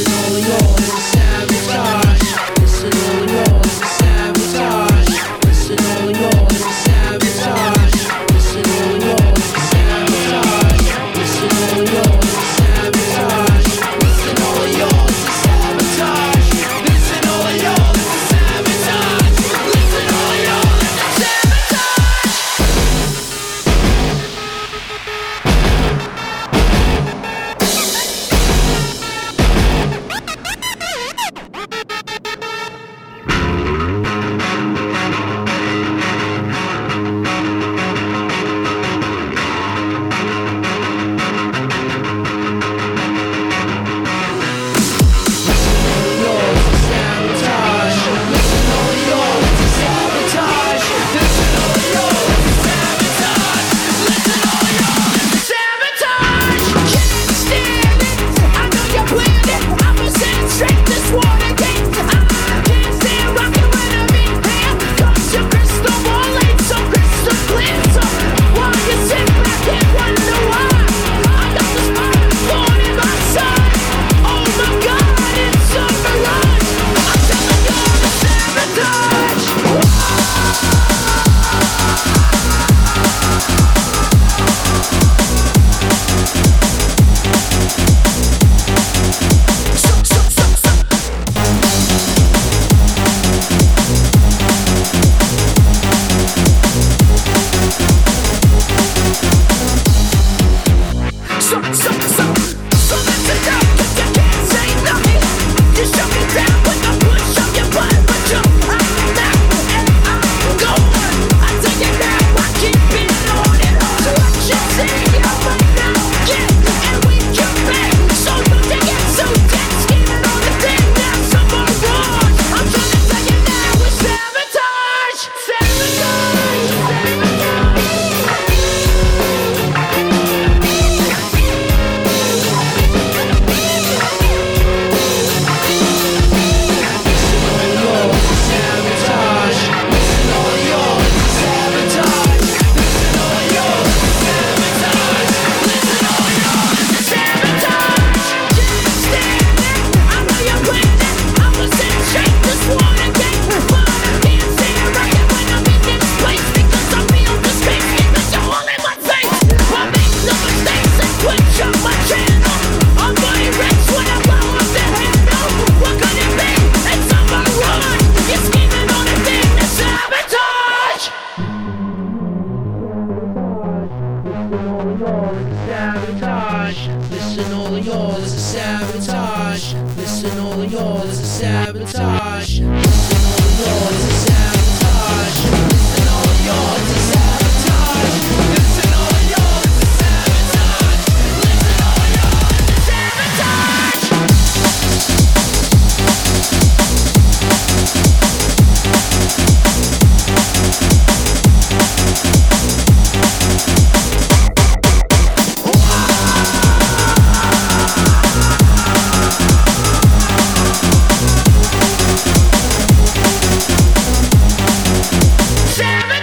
it's all yours. Listen, all of y'all is a sabotage. Listen, all of y'all is a sabotage. Listen, all of y'all is seven.